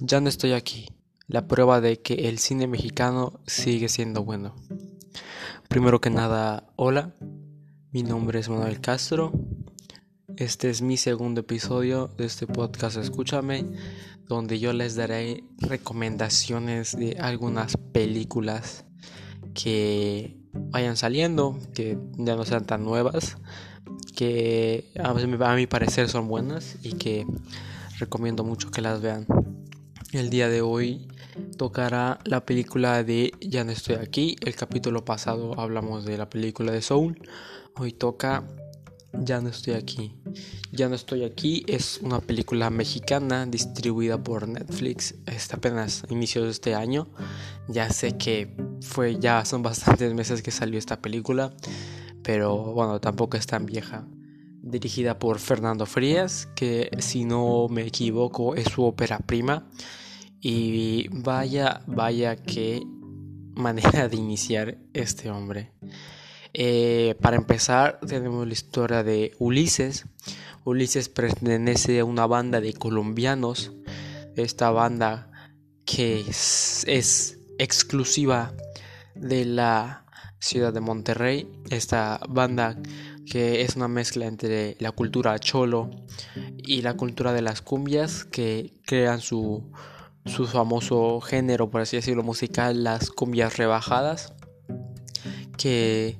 Ya no estoy aquí. La prueba de que el cine mexicano sigue siendo bueno. Primero que nada, hola. Mi nombre es Manuel Castro. Este es mi segundo episodio de este podcast Escúchame, donde yo les daré recomendaciones de algunas películas que vayan saliendo, que ya no sean tan nuevas, que a mi parecer son buenas y que recomiendo mucho que las vean. El día de hoy tocará la película de Ya no estoy aquí. El capítulo pasado hablamos de la película de Soul. Hoy toca Ya no estoy aquí. Ya no estoy aquí es una película mexicana distribuida por Netflix. Está apenas a inicios de este año. Ya sé que fue ya son bastantes meses que salió esta película, pero bueno, tampoco es tan vieja dirigida por Fernando Frías, que si no me equivoco es su ópera prima. Y vaya, vaya qué manera de iniciar este hombre. Eh, para empezar, tenemos la historia de Ulises. Ulises pertenece a una banda de colombianos. Esta banda que es exclusiva de la ciudad de Monterrey. Esta banda que es una mezcla entre la cultura cholo y la cultura de las cumbias que crean su, su famoso género, por así decirlo, musical, las cumbias rebajadas, que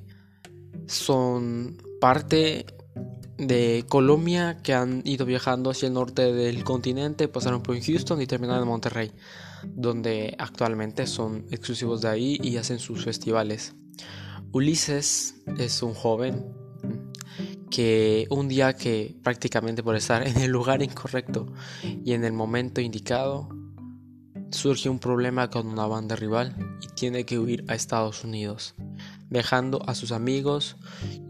son parte de Colombia que han ido viajando hacia el norte del continente, pasaron por Houston y terminaron en Monterrey, donde actualmente son exclusivos de ahí y hacen sus festivales. Ulises es un joven que un día que prácticamente por estar en el lugar incorrecto y en el momento indicado, surge un problema con una banda rival y tiene que huir a Estados Unidos, dejando a sus amigos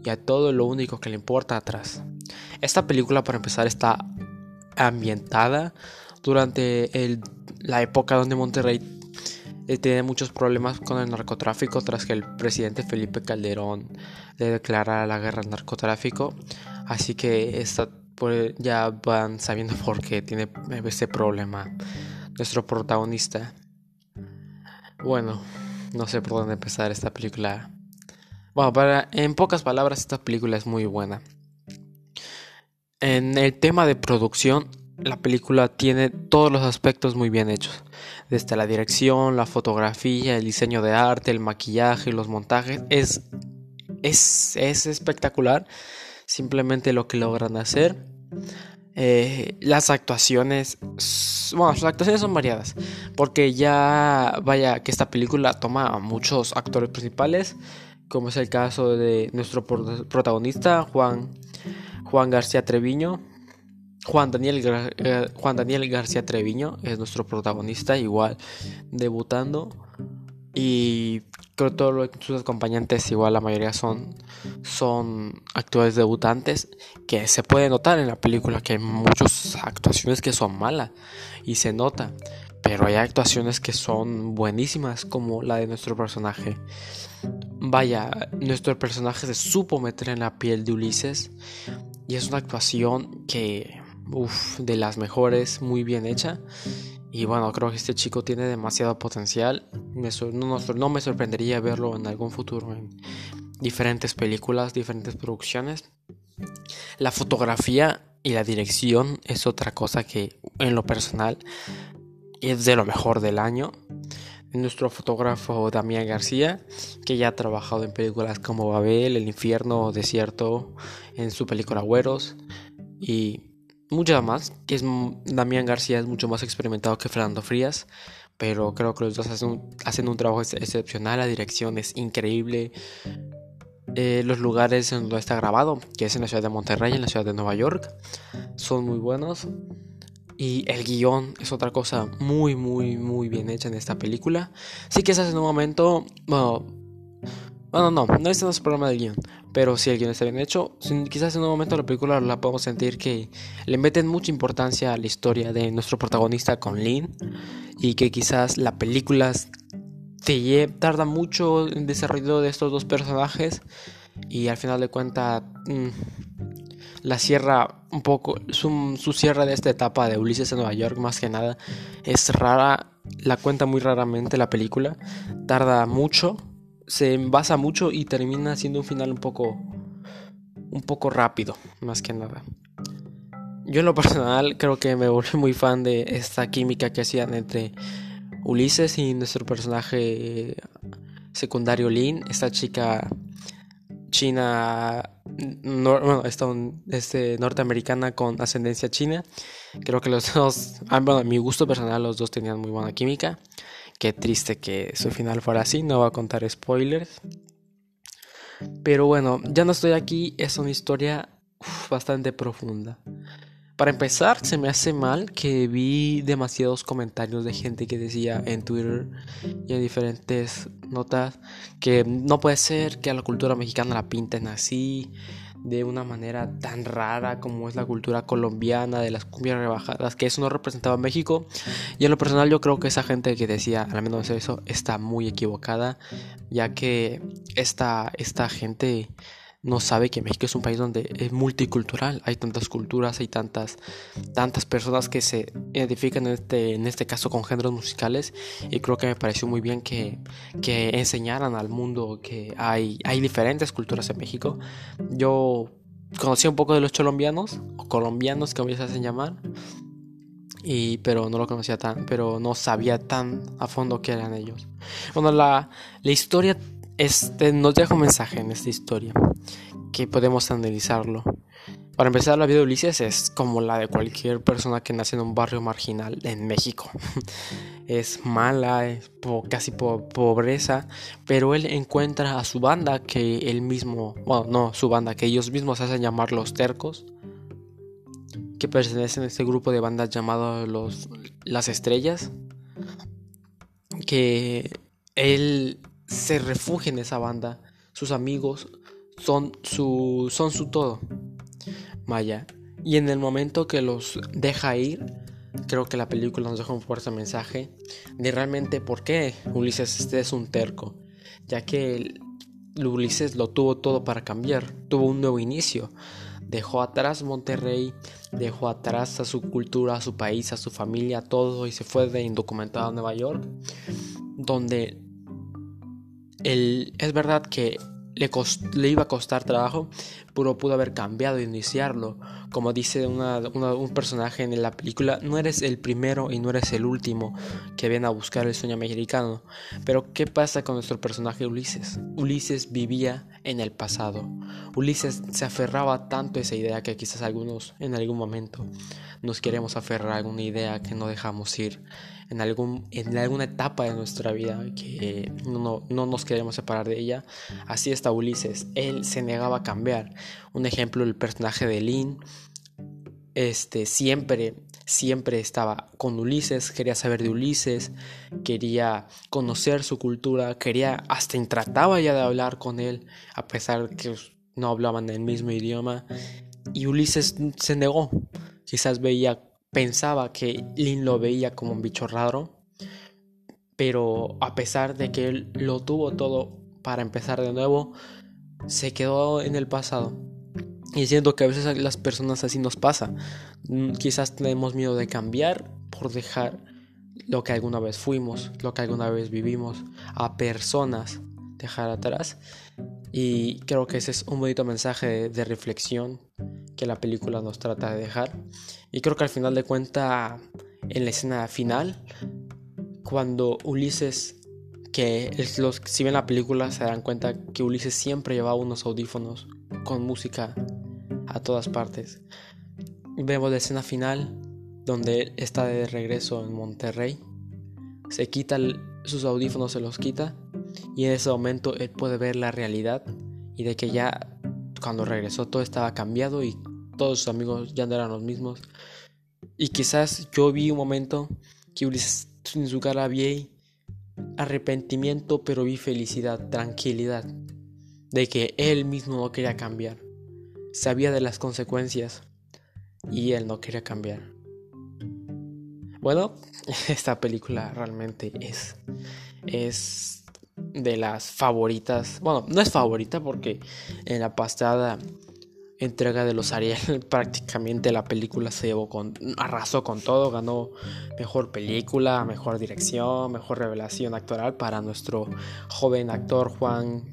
y a todo lo único que le importa atrás. Esta película, para empezar, está ambientada durante la época donde Monterrey tiene muchos problemas con el narcotráfico tras que el presidente Felipe Calderón le declarara la guerra al narcotráfico. Así que pues, ya van sabiendo por qué tiene ese problema nuestro protagonista. Bueno, no sé por dónde empezar esta película. Bueno, para, en pocas palabras, esta película es muy buena. En el tema de producción, la película tiene todos los aspectos muy bien hechos. Desde la dirección, la fotografía, el diseño de arte, el maquillaje, los montajes. Es, es, es espectacular simplemente lo que logran hacer. Eh, las actuaciones, bueno, las actuaciones son variadas, porque ya vaya que esta película toma a muchos actores principales, como es el caso de nuestro protagonista Juan Juan García Treviño, Juan Daniel, eh, Juan Daniel García Treviño es nuestro protagonista, igual debutando. Y creo que todos sus acompañantes, igual la mayoría son, son debutantes, que se puede notar en la película que hay muchas actuaciones que son malas y se nota. Pero hay actuaciones que son buenísimas, como la de nuestro personaje. Vaya, nuestro personaje se supo meter en la piel de Ulises y es una actuación que Uf, de las mejores, muy bien hecha. Y bueno, creo que este chico tiene demasiado potencial. no, me sorprendería verlo en algún futuro en diferentes películas, diferentes producciones. La fotografía y la dirección es otra cosa que en lo personal es de lo mejor del año. Nuestro fotógrafo Damián García, que ya ha trabajado en películas como Babel, El infierno, Desierto, en su película Güeros. Y muchas más, que es Damián García es mucho más experimentado que Fernando Frías, pero creo que los dos hacen un, trabajo excepcional, la dirección es increíble. Eh, los lugares en donde está grabado, que es en la ciudad de Monterrey, en la ciudad de Nueva York, son muy buenos. Y el guion es otra cosa muy, muy, muy bien hecha en esta película. Sí que es en un momento, bueno, bueno, no, no este no es el problema del guion. Pero si el guion está bien hecho, quizás en un momento la película la podemos sentir que le meten mucha importancia a la historia de nuestro protagonista con Lynn. Y que quizás la película te tarda mucho en desarrollo de estos dos personajes. Y al final de cuentas, mm, la sierra un poco, su, su de esta etapa de Ulises en Nueva York más que nada es rara, la cuenta muy raramente la película, tarda mucho, se basa mucho y termina siendo un final un poco, un poco rápido, más que nada. Yo en lo personal creo que me volví muy fan de esta química que hacían entre Ulises y nuestro personaje secundario Lin, esta chica china, bueno, este, norteamericana con ascendencia china. Creo que los dos, ah, bueno, a mi gusto personal, los dos tenían muy buena química. Qué triste que su final fuera así, no voy a contar spoilers. Pero bueno, ya no estoy aquí, es una historia bastante profunda. Para empezar, se me hace mal que vi demasiados comentarios de gente que decía en Twitter y en diferentes notas que no puede ser que a la cultura mexicana la pinten así, de una manera tan rara como es la cultura colombiana de las cumbias rebajadas, que eso no representaba a México. Y en lo personal yo creo que esa gente que decía al menos eso está muy equivocada, ya que esta, esta gente no sabe que México es un país donde es multicultural, hay tantas culturas, hay tantas, tantas personas que se identifican en este, en este caso con géneros musicales y creo que me pareció muy bien que, que enseñaran al mundo que hay, hay diferentes culturas en México. Yo conocí un poco de los colombianos, o colombianos como ellos se hacen llamar, y, pero no lo conocía tan, pero no sabía tan a fondo qué eran ellos. Bueno, la, la historia este nos deja un mensaje en esta historia que podemos analizarlo. Para empezar, la vida de Ulises es como la de cualquier persona que nace en un barrio marginal en México. es mala, es casi pobreza, pero él encuentra a su banda que él mismo, bueno, no, su banda, que ellos mismos hacen llamar los tercos, que pertenecen a este grupo de bandas llamado los, las estrellas, que él se refugia en esa banda. Sus amigos son su, son su todo. Maya. Y en el momento que los deja ir, creo que la película nos deja un fuerte mensaje de realmente por qué Ulises este es un terco. Ya que Ulises lo tuvo todo para cambiar. Tuvo un nuevo inicio. Dejó atrás Monterrey, dejó atrás a su cultura, a su país, a su familia, todo y se fue de indocumentado a Nueva York, donde es verdad que le, iba a costar trabajo, pero pudo haber cambiado e iniciarlo. Como dice un personaje en la película, no eres el primero y no eres el último que viene a buscar el sueño americano. Pero ¿qué pasa con nuestro personaje Ulises? Ulises vivía en el pasado. Ulises se aferraba tanto a esa idea que quizás algunos en algún momento nos queremos aferrar a alguna idea que no dejamos ir en, algún, en alguna etapa de nuestra vida que no, no nos queremos separar de ella. Así está Ulises, él se negaba a cambiar. Un ejemplo, el personaje de Lynn, este, siempre, siempre estaba con Ulises, quería saber de Ulises, quería conocer su cultura, quería, hasta trataba ya de hablar con él, a pesar que no hablaban el mismo idioma. Y Ulises se negó, quizás veía pensaba que Lin lo veía como un bicho raro, pero a pesar de que él lo tuvo todo para empezar de nuevo, se quedó en el pasado. Y siento que a veces las personas así nos pasa. Mm, quizás tenemos miedo de cambiar por dejar lo que alguna vez fuimos, lo que alguna vez vivimos, a personas dejar atrás. Y creo que ese es un bonito mensaje de, reflexión que la película nos trata de dejar. Y creo que al final de cuenta, en la escena final, cuando Ulises, que los, si ven la película se dan cuenta que Ulises siempre llevaba unos audífonos con música a todas partes. Vemos la escena final donde él está de regreso en Monterrey. Se quita sus audífonos, se los quita y en ese momento él puede ver la realidad y de que ya cuando regresó todo estaba cambiado y todos sus amigos ya no eran los mismos. Y quizás yo vi un momento que Ulises en su cara vi arrepentimiento, pero vi felicidad, tranquilidad, de que él mismo no quería cambiar. Sabía de las consecuencias y él no quería cambiar. Bueno, esta película realmente es es de las favoritas. Bueno, no es favorita porque en la pasada entrega de los Ariel, prácticamente la película se llevó con, arrasó con todo, ganó mejor película, mejor dirección, mejor revelación actoral para nuestro joven actor Juan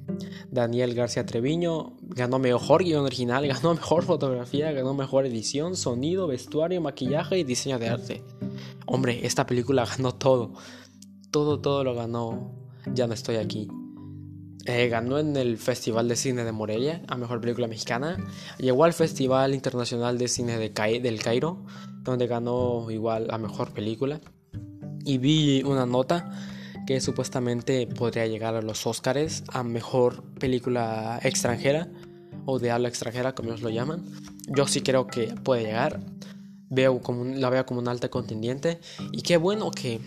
Daniel García Treviño, ganó mejor guion original, ganó mejor fotografía, ganó mejor edición, sonido, vestuario, maquillaje y diseño de arte. Hombre, esta película ganó todo, todo, todo lo ganó, ya no estoy aquí. Eh, ganó en el Festival de Cine de Morelia a Mejor Película Mexicana. Llegó al Festival Internacional de Cine de del Cairo, donde ganó igual a Mejor Película. Y vi una nota que supuestamente podría llegar a los Oscars a Mejor Película Extranjera o de habla extranjera, como ellos lo llaman. Yo sí creo que puede llegar. Veo como, la veo como un alta contendiente. Y qué bueno que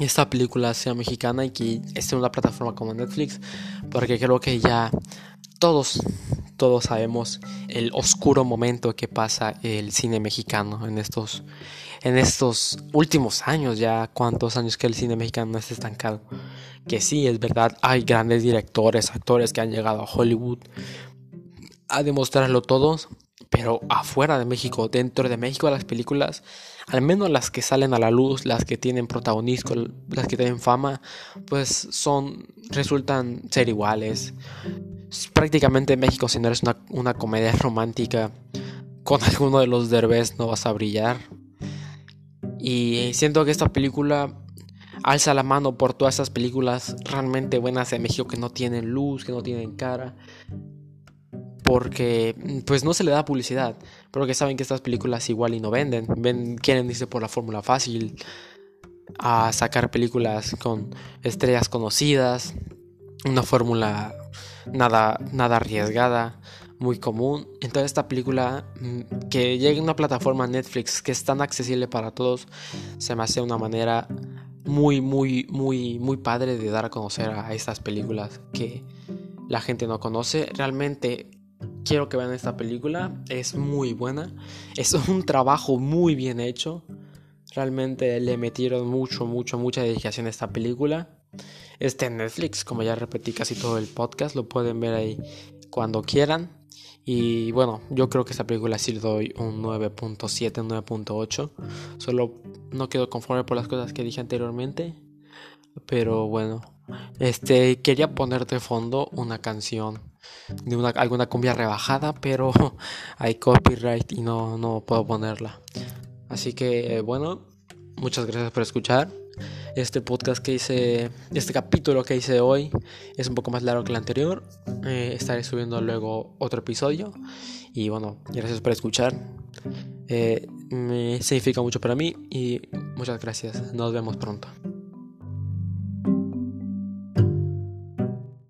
esta película sea mexicana y que esté en una plataforma como Netflix, porque creo que ya todos, todos sabemos el oscuro momento que pasa el cine mexicano en estos, en estos últimos años, ya cuántos años que el cine mexicano está estancado. Que sí, es verdad, hay grandes directores, actores que han llegado a Hollywood a demostrarlo todos, pero afuera de México, dentro de México, las películas, al menos las que salen a la luz, las que tienen protagonismo, las que tienen fama, pues son, resultan ser iguales. Prácticamente en México, si no eres una, una comedia romántica, con alguno de los derbés no vas a brillar. Y siento que esta película alza la mano por todas esas películas realmente buenas de México que no tienen luz, que no tienen cara, porque pues no se le da publicidad, porque saben que estas películas igual y no venden, Ven, quieren irse por la fórmula fácil a sacar películas con estrellas conocidas, una fórmula nada nada arriesgada, muy común. Entonces esta película mm, que llegue a una plataforma Netflix que es tan accesible para todos, se me hace una manera muy muy muy muy padre de dar a conocer a estas películas que la gente no conoce. Realmente quiero que vean esta película. Es muy buena. Es un trabajo muy bien hecho. Realmente le metieron mucho, mucho, mucha dedicación a esta película. Está en Netflix, como ya repetí casi todo el podcast. Lo pueden ver ahí cuando quieran. Y bueno, yo creo que esta película sí le doy un 9.7, un 9.8. Solo no quedo conforme por las cosas que dije anteriormente. Pero bueno, este quería poner de fondo una canción de una, alguna cumbia rebajada, pero hay copyright y no, no puedo ponerla. Así que eh, bueno, muchas gracias por escuchar. Este podcast que hice, este capítulo que hice hoy es un poco más largo que el anterior. Eh, estaré subiendo luego otro episodio. Y bueno, gracias por escuchar. Eh, me significa mucho para mí y muchas gracias. Nos vemos pronto.